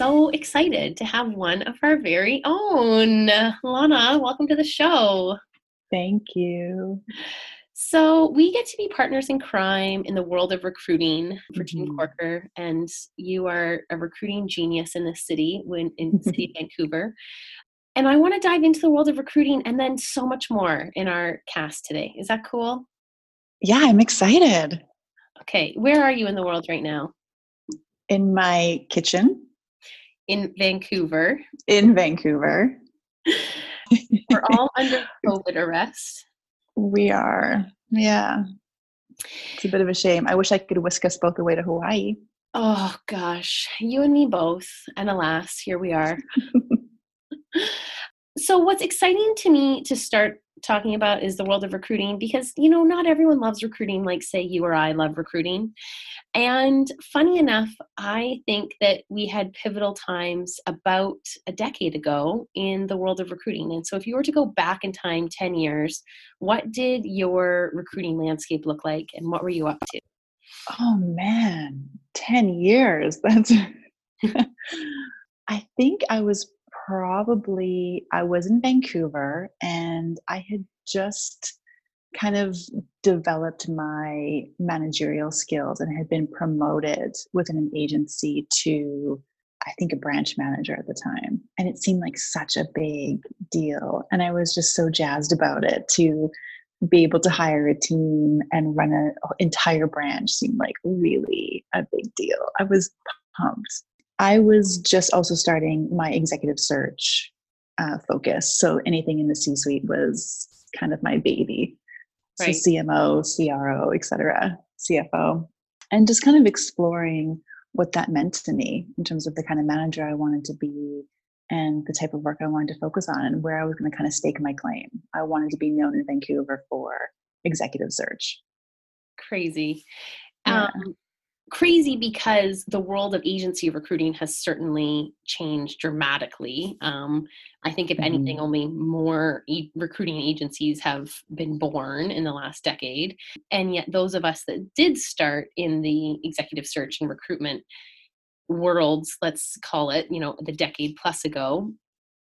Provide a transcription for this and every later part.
so excited to have one of our very own. Lana, welcome to the show. Thank you. So, we get to be partners in crime in the world of recruiting for Team Mhm. Corker, and you are a recruiting genius in the city, when in the city of Vancouver. And I want to dive into the world of recruiting and then so much more in our cast today. Is that cool? Yeah, I'm excited. Okay, where are you in the world right now? In my kitchen In Vancouver. in Vancouver, We're all under COVID arrest. we are. Yeah. It's a bit of a shame. I wish I could whisk us both away to Hawaii. Oh gosh, you and me both. And alas, here we are. so, what's exciting to me to start talking about is the world of recruiting because, you know, not everyone loves recruiting like, say, you or I love recruiting. And funny enough, I think that we had pivotal times about a decade ago in the world of recruiting. And so, if you were to go back in time 10 years, what did your recruiting landscape look like and what were you up to? Oh man, 10 years. That's I think I was probably I was in Vancouver and I had just kind of developed my managerial skills and had been promoted within an agency to I think a branch manager at the time. And it seemed like such a big deal. And I was just so jazzed about it to be able to hire a team and run an entire branch seemed like really a big deal. I was pumped. I was just also starting my executive search uh, focus. So anything in the C suite was kind of my baby. Right. So CMO, CRO, et cetera, CFO, and just kind of exploring what that meant to me in terms of the kind of manager I wanted to be and the type of work I wanted to focus on and where I was going to kind of stake my claim. I wanted to be known in Vancouver for executive search. Crazy. Yeah. Um, crazy because the world of agency recruiting has certainly changed dramatically. Um, I think, if anything, Mhm. only more e- recruiting agencies have been born in the last decade. And yet, those of us that did start in the executive search and recruitment worlds, let's call it, you know, the decade plus ago,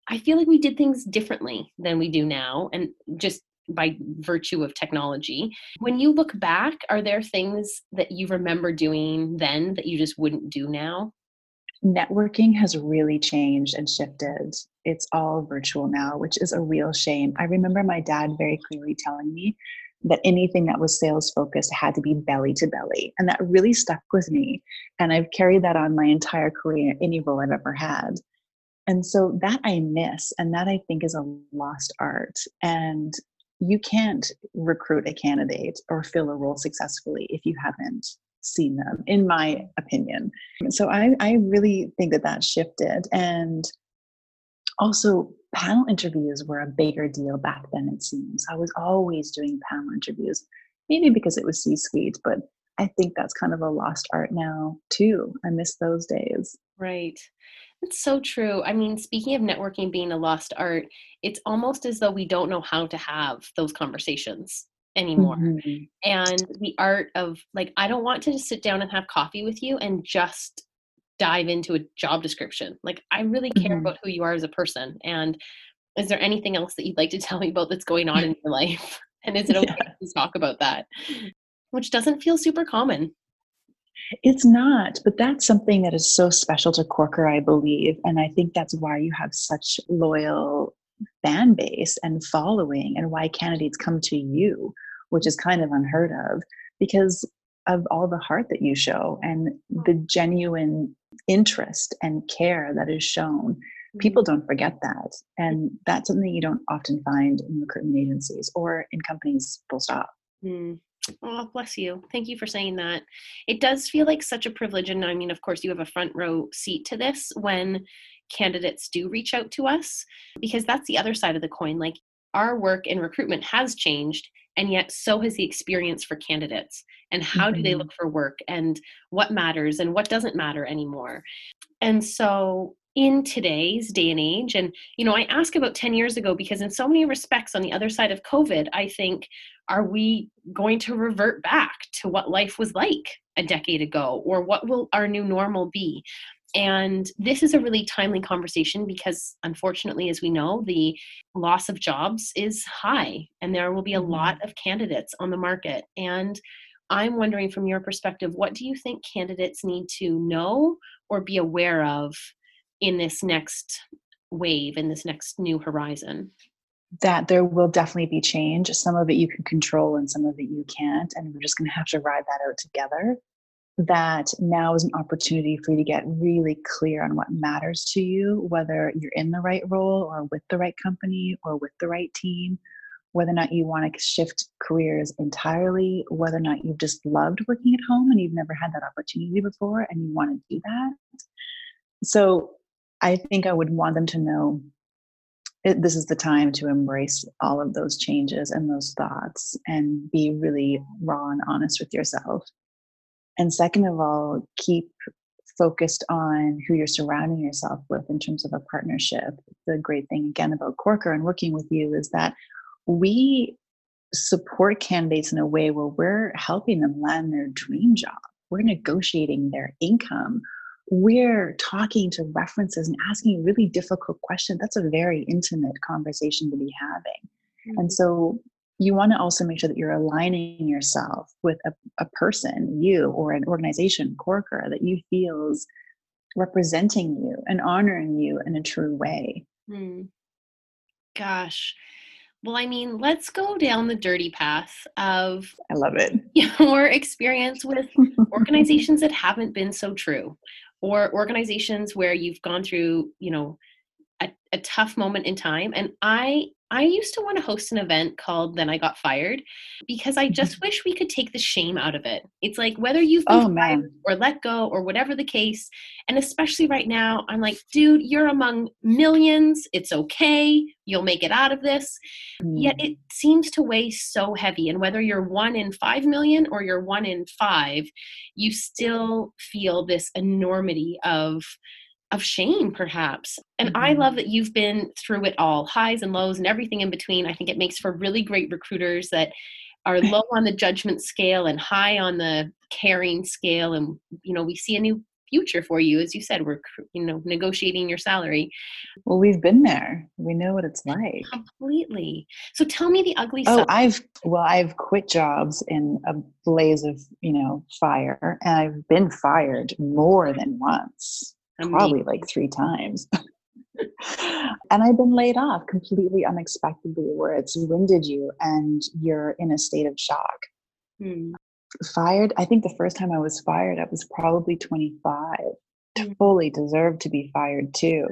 I feel like we did things differently than we do now. And just by virtue of technology. When you look back, are there things that you remember doing then that you just wouldn't do now? Networking has really changed and shifted. It's all virtual now, which is a real shame. I remember my dad very clearly telling me that anything that was sales focused had to be belly to belly. And that really stuck with me. And I've carried that on my entire career, any role I've ever had. And so that I miss, and that I think is a lost art. And you can't recruit a candidate or fill a role successfully if you haven't seen them, in my opinion. So I, I really think that that shifted. And also, panel interviews were a bigger deal back then, it seems. I was always doing panel interviews, maybe because it was C suite, but I think that's kind of a lost art now, too. I miss those days. Right. It's so true. I mean, speaking of networking being a lost art, it's almost as though we don't know how to have those conversations anymore. Mhm. And the art of, like, I don't want to just sit down and have coffee with you and just dive into a job description. Like, I really care Mhm. about who you are as a person. And is there anything else that you'd like to tell me about that's going on in your life? And is it okay Yeah. to talk about that? Which doesn't feel super common. It's not, but that's something that is so special to Corker, I believe. And I think that's why you have such loyal fan base and following, and why candidates come to you, which is kind of unheard of because of all the heart that you show and the genuine interest and care that is shown. People don't forget that. And that's something you don't often find in recruitment agencies or in companies, full stop. Mm. Oh, bless you. Thank you for saying that. It does feel like such a privilege. And I mean, of course, you have a front row seat to this when candidates do reach out to us, because that's the other side of the coin. Like, our work in recruitment has changed and yet so has the experience for candidates and how mm-hmm. do they mm-hmm. look for work and what matters and what doesn't matter anymore and so in today's day and age and you know i ask about 10 years ago because in so many respects on the other side of covid i think are we going to revert back to what life was like a decade ago or what will our new normal be and this is a really timely conversation because, unfortunately, as we know, the loss of jobs is high and there will be a lot mm-hmm. of candidates on the market. And I'm wondering, from your perspective, what do you think candidates need to know or be aware of in this next wave, in this next new horizon? That there will definitely be change. Some of it you can control and some of it you can't. And we're just going to have to ride that out together that now is an opportunity for you to get really clear on what matters to you, whether you're in the right role or with the right company or with the right team, whether or not you want to shift careers entirely, whether or not you've just loved working at home and you've never had that opportunity before and you want to do that. So I think I would want them to know it, this is the time to embrace all of those changes and those thoughts and be really raw and honest with yourself and second of all, keep focused on who you're surrounding yourself with in terms of a partnership. The great thing, again, about Corker and working with you is that we support candidates in a way where we're helping them land their dream job. We're negotiating their income. We're talking to references and asking a really difficult questions. That's a very intimate conversation to be having. Mm-hmm. And so you want to also make sure that you're aligning yourself with a, a person, you or an organization, Corker, that you feels representing you and honoring you in a true way. Hmm. Gosh. Well, I mean, let's go down the dirty path of I love it. Your experience with organizations that haven't been so true or organizations where you've gone through, you know, a, a tough moment in time. And I I used to want to host an event called Then I Got Fired because I just mm-hmm. wish we could take the shame out of it. It's like whether you've been oh, fired or let go or whatever the case, and especially right now, I'm like, dude, you're among millions. It's okay. You'll make it out of this. Mm. Yet it seems to weigh so heavy. And whether you're one in five million or you're one in five, you still feel this enormity of of shame perhaps. And mm-hmm. i love that you've been through it all highs and lows and everything in between. I think it makes for really great recruiters that are low on the judgment scale and high on the caring scale. And you know we see a new future for you. As you said we're you know negotiating your salary. Well we've been there. We know what it's like. Completely. So tell me the ugly stuff. oh side. i've well i've quit jobs in a blaze of you know fire. And i've been fired more than once probably like three times. and I've been laid off completely unexpectedly, where it's winded you and you're in a state of shock. Hmm. Fired, I think the first time I was fired, I was probably 25. Hmm. Fully deserved to be fired too.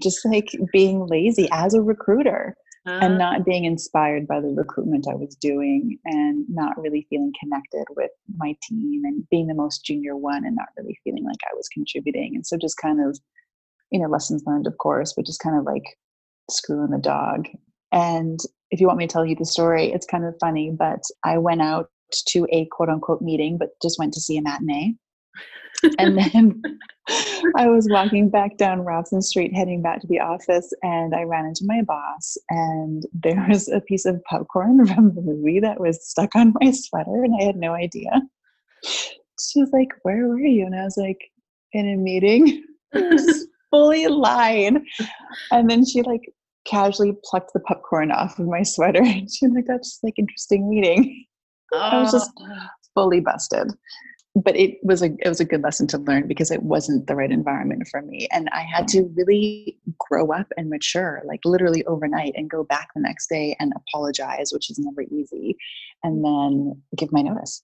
Just like being lazy as a recruiter uh, and not being inspired by the recruitment I was doing and not really feeling connected with my team and being the most junior one and not really feeling like I was contributing. And so just kind of, you know, lessons learned, of course, but just kind of like screwing the dog. And if you want me to tell you the story, it's kind of funny, but I went out to a quote unquote meeting, but just went to see a matinee and then I was walking back down Robson Street, heading back to the office, and I ran into my boss. And there was a piece of popcorn from the movie that was stuck on my sweater, and I had no idea. She was like, Where were you? And I was like, In a meeting. fully lied. And then she like casually plucked the popcorn off of my sweater. And she was like, That's just like interesting meeting. I was just fully busted but it was a it was a good lesson to learn because it wasn't the right environment for me. And i had to really grow up and mature like literally overnight and go back the next day and apologize which is never easy and then give my notice.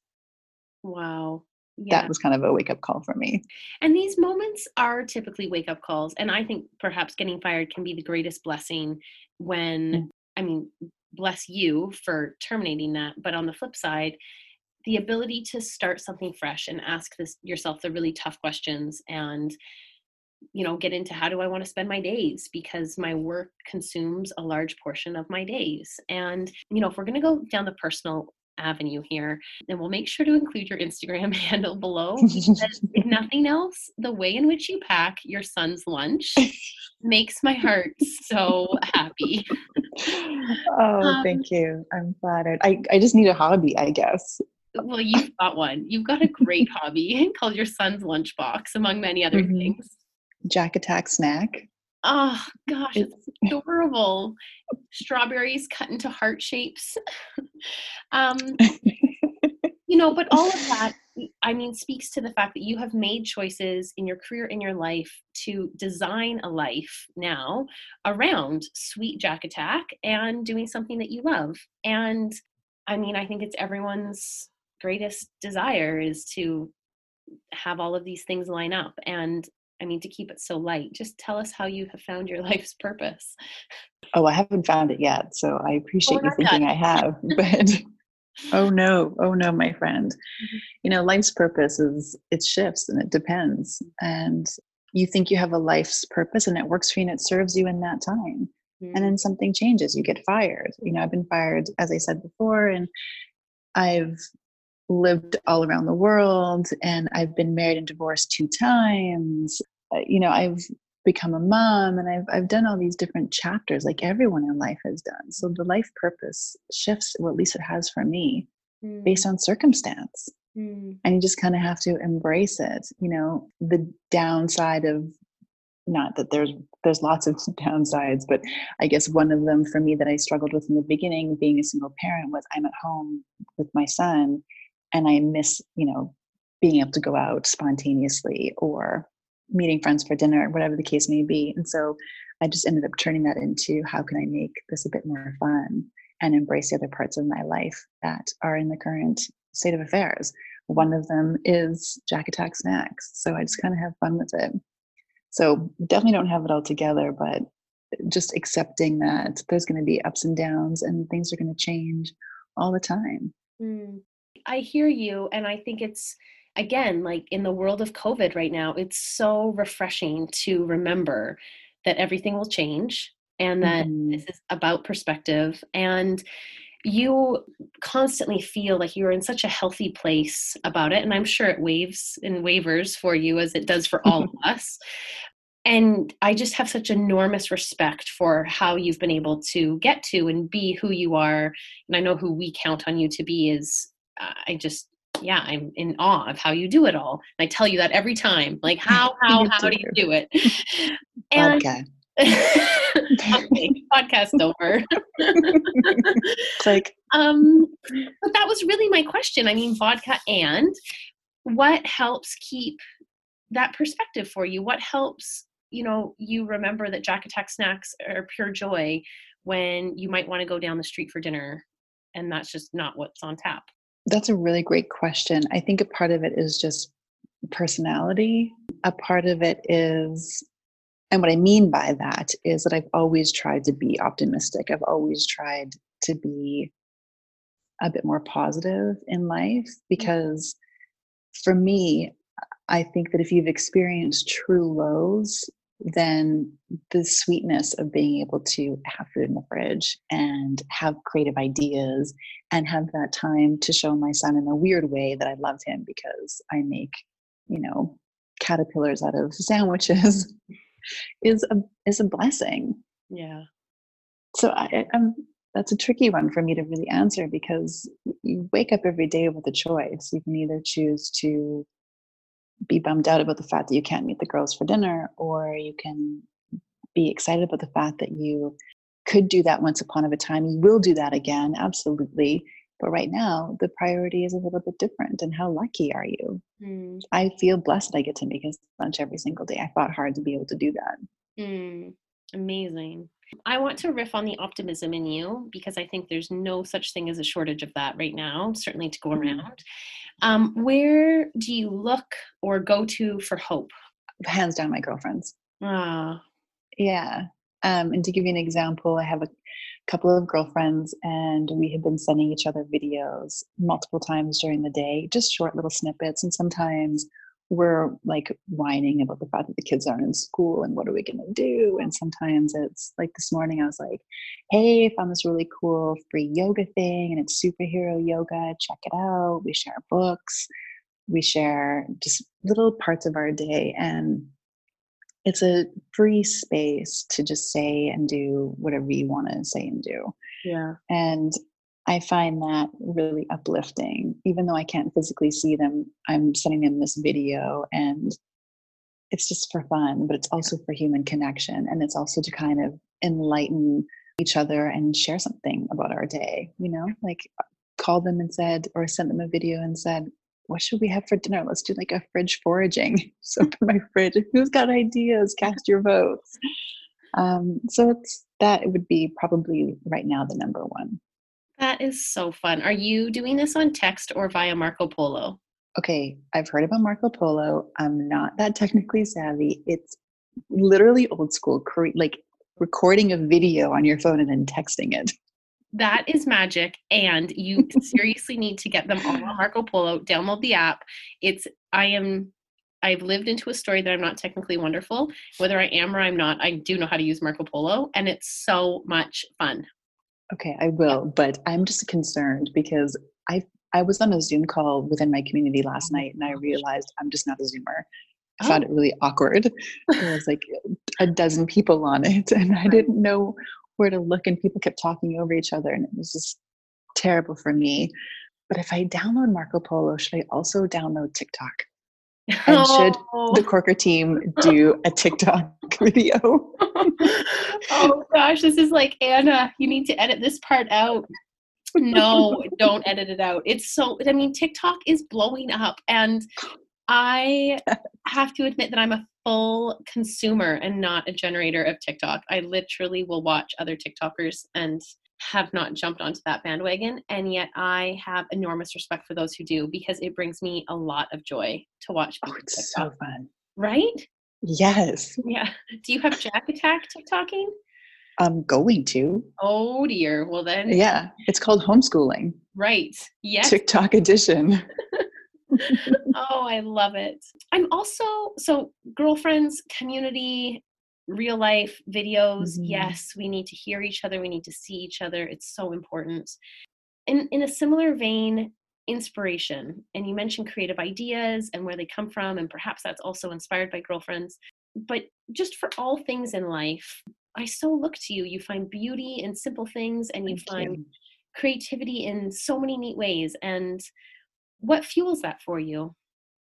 Wow. Yeah. that was kind of a wake up call for me. And these moments are typically wake up calls and i think perhaps getting fired can be the greatest blessing when mm. i mean bless you for terminating that but on the flip side the ability to start something fresh and ask this yourself the really tough questions and you know get into how do i want to spend my days? Because my work consumes a large portion of my days. And you know if we're going to go down the personal avenue here then we'll make sure to include your instagram handle below if nothing else the way in which you pack your son's lunch makes my heart so happy. Oh um, thank you. I'm flattered. I, I just need a hobby i guess well you've got one you've got a great hobby called your son's lunchbox among many other mm-hmm. things Jack Attack snack. Oh gosh, it's adorable. Strawberries cut into heart shapes. um, you know, but all of that, I mean, speaks to the fact that you have made choices in your career, in your life, to design a life now around sweet Jack Attack and doing something that you love. And I mean, I think it's everyone's greatest desire is to have all of these things line up. And I mean, to keep it so light, just tell us how you have found your life's purpose. Oh, I haven't found it yet. So I appreciate oh, you thinking. I have. But oh no, oh no, my friend. Mm-hmm. You know, life's purpose is it shifts and it depends. And you think you have a life's purpose and it works for you and it serves you in that time. Mm-hmm. And then something changes, you get fired. You know, I've been fired, as I said before, and I've lived all around the world and I've been married and divorced two times. Uh, you know, I've become a mom and I've I've done all these different chapters like everyone in life has done. So the life purpose shifts, or at least it has for me, mm. based on circumstance. Mm. And you just kind of have to embrace it. You know, the downside of not that there's there's lots of downsides, but I guess one of them for me that I struggled with in the beginning, being a single parent, was I'm at home with my son and I miss, you know, being able to go out spontaneously or meeting friends for dinner, whatever the case may be. And so I just ended up turning that into how can I make this a bit more fun and embrace the other parts of my life that are in the current state of affairs. One of them is Jack Attack Snacks. So I just kind of have fun with it. So definitely don't have it all together, but just accepting that there's going to be ups and downs and things are going to change all the time. Mm. I hear you. And I think it's, again, like in the world of COVID right now, it's so refreshing to remember that everything will change and that mm-hmm. this is about perspective. And you constantly feel like you're in such a healthy place about it. And I'm sure it waves and wavers for you as it does for all of us. And I just have such enormous respect for how you've been able to get to and be who you are. And I know who we count on you to be is I just yeah, I'm in awe of how you do it all. I tell you that every time. Like how how how do you do it? and podcast. okay, podcast over. It's like um but that was really my question. I mean vodka and what helps keep that perspective for you? What helps, you know, you remember that Jack Attack snacks are pure joy when you might want to go down the street for dinner and that's just not what's on tap? That's a really great question. I think a part of it is just personality. A part of it is, and what I mean by that is that I've always tried to be optimistic. I've always tried to be a bit more positive in life mm. because for me, I think that if you've experienced true lows, then the sweetness of being able to have food in the fridge and have creative ideas and have that time to show my son in a weird way that I loved him because I make, you know, caterpillars out of sandwiches is a is a blessing. Yeah. So I, I'm that's a tricky one for me to really answer because you wake up every day with a choice. You can either choose to be bummed out about the fact that you can't meet the girls for dinner, or you can be excited about the fact that you could do that once upon a time. You will do that again, absolutely. But right now, the priority is a little bit different. And how lucky are you? Mm. I feel blessed I get to make his lunch every single day. I fought hard to be able to do that. Mm. Amazing. I want to riff on the optimism in you because I think there's no such thing as a shortage of that right now, certainly to go mm-hmm. around. Um, where do you look or go to for hope? Hands down, my girlfriends. Ah. Yeah. Um, and to give you an example, I have a couple of girlfriends, and we have been sending each other videos multiple times during the day, just short little snippets. And sometimes we're like whining about the fact that the kids aren't in school and what are we going to do and sometimes it's like this morning i was like hey i found this really cool free yoga thing and it's superhero yoga. Check it out. We share books. We share just little parts of our day. And it's a free space to just say and do whatever you want to say and do. Yeah. And I find that really uplifting. Even though I can't physically see them, I'm sending them this video and it's just for fun, but it's also for human connection. And it's also to kind of enlighten each other and share something about our day, you know, like uh, call them and said, or sent them a video and said, what should we have for dinner? Let's do like a fridge foraging. So my fridge. Who's got ideas? Cast your votes. Um, so it's that would be probably right now the number one. That is so fun. Are you doing this on text or via Marco Polo? Okay, I've heard about Marco Polo. I'm not that technically savvy. It's literally old school, like recording a video on your phone and then texting it. That is magic. And you seriously need to get them all on Marco Polo. Download the app. It's, I am I've lived into a story that I'm not technically wonderful. Whether I am or I'm not, I do know how to use Marco Polo, and it's so much fun. Okay, I will, but I'm just concerned because I I was on a Zoom call within my community last oh night and I realized I'm just not a Zoomer. I oh. found it really awkward. There was like a dozen people on it and I didn't know where to look and people kept talking over each other and it was just terrible for me. But if I download Marco Polo, should I also download TikTok? And should oh. the Corker team do a TikTok video? oh gosh, this is like Anna, you need to edit this part out. No, don't edit it out. It's so I mean TikTok is blowing up and I have to admit that I'm a full consumer and not a generator of TikTok. I literally will watch other TikTokers and have not jumped onto that bandwagon and yet i have enormous respect for those who do because it brings me a lot of joy to watch oh, it's so fun. Right? Yes. Yeah. Do you have jack attack tiktoking i'm going to. Oh dear. Well then yeah. It's called homeschooling. Right. Yes. Tiktok edition. Oh i love it. I'm also so girlfriends community real life videos mm-hmm. yes we need to hear each other we need to see each other it's so important in in a similar vein inspiration and you mentioned creative ideas and where they come from and perhaps that's also inspired by girlfriends but just for all things in life i so look to you you find beauty in simple things and you Thank find you. creativity in so many neat ways and what fuels that for you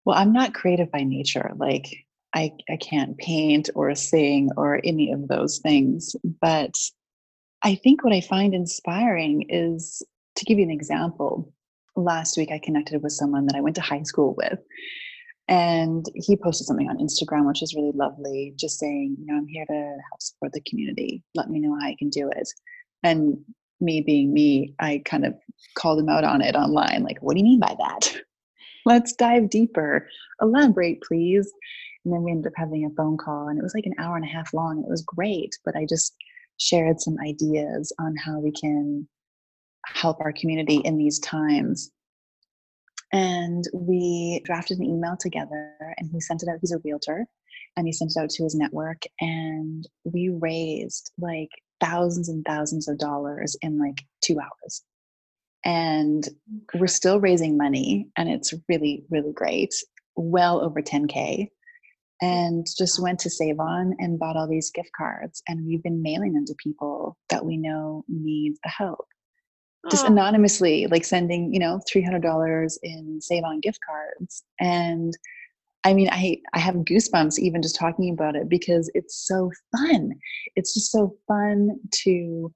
well i'm not creative by nature like I, I can't paint or sing or any of those things. But I think what I find inspiring is to give you an example. Last week, I connected with someone that I went to high school with. And he posted something on Instagram, which is really lovely, just saying, you know, I'm here to help support the community. Let me know how I can do it. And me being me, I kind of called him out on it online. Like, what do you mean by that? Let's dive deeper. Elaborate, please. And then we ended up having a phone call, and it was like an hour and a half long. It was great, but I just shared some ideas on how we can help our community in these times. And we drafted an email together, and he sent it out. He's a realtor, and he sent it out to his network. And we raised like thousands and thousands of dollars in like two hours. And we're still raising money, and it's really, really great. Well over 10K and just went to Save On and bought all these gift cards. And we've been mailing them to people that we know need the help. Just oh. anonymously, like sending, you know, $300 in Save On gift cards. And I mean, I, I have goosebumps even just talking about it because it's so fun. It's just so fun to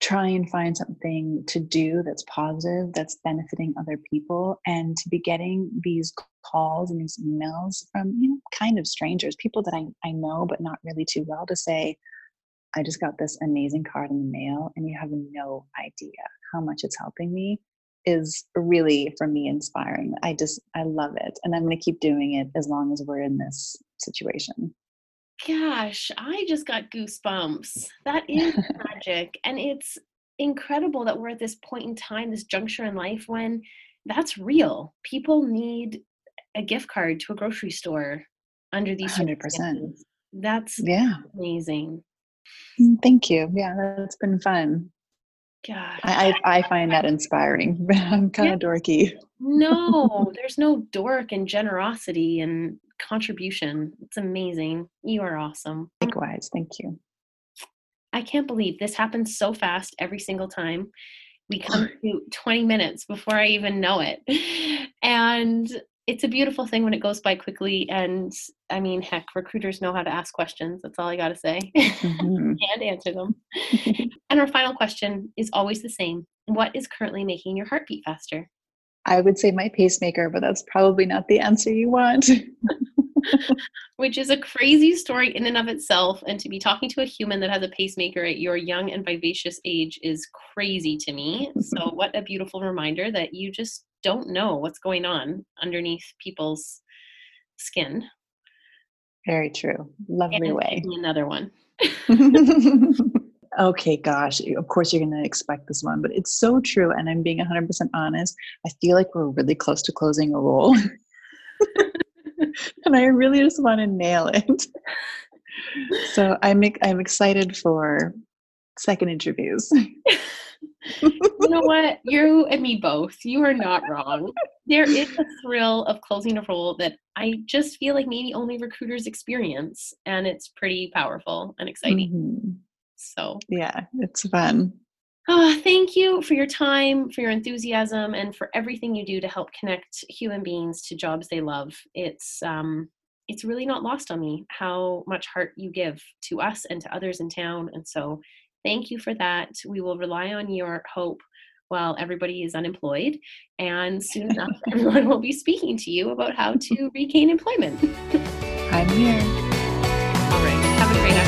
try and find something to do that's positive, that's benefiting other people, and to be getting these calls and these emails from you know kind of strangers, people that I, I know but not really too well, to say, I just got this amazing card in the mail, and you have no idea how much it's helping me is really for me inspiring. I just I love it and I'm going to keep doing it as long as we're in this situation. Gosh, I just got goosebumps. That is magic. And it's incredible that we're at this point in time, this juncture in life when that's real. People need a gift card to a grocery store under these 100%. That's yeah. amazing. Mm, thank you. Yeah, that's been fun. God. I, I, I find that inspiring. I'm kind of dorky. No, there's no dork and generosity and contribution. It's amazing. You are awesome. Likewise. Thank you. I can't believe this happens so fast every single time. We come to 20 minutes before I even know it. And it's a beautiful thing when it goes by quickly. And I mean, heck, recruiters know how to ask questions. That's all I got to say. Mm-hmm. and answer them. and our final question is always the same What is currently making your heart beat faster? I would say my pacemaker, but that's probably not the answer you want. Which is a crazy story in and of itself. And to be talking to a human that has a pacemaker at your young and vivacious age is crazy to me. So, what a beautiful reminder that you just don't know what's going on underneath people's skin. Very true. Lovely and way. Another one. okay, gosh, of course you're going to expect this one, but it's so true. And I'm being 100% honest. I feel like we're really close to closing a role. and I really just want to nail it. so I'm, I'm excited for second interviews. you know what? You and me both. You are not wrong. There is a thrill of closing a role that I just feel like maybe only recruiters experience, and it's pretty powerful and exciting. Mm-hmm. So, yeah, it's fun. Oh, thank you for your time, for your enthusiasm, and for everything you do to help connect human beings to jobs they love. It's um, it's really not lost on me how much heart you give to us and to others in town. And so, thank you for that. We will rely on your hope while everybody is unemployed, and soon enough, everyone will be speaking to you about how to regain employment. I'm here. All right. Have a great afternoon.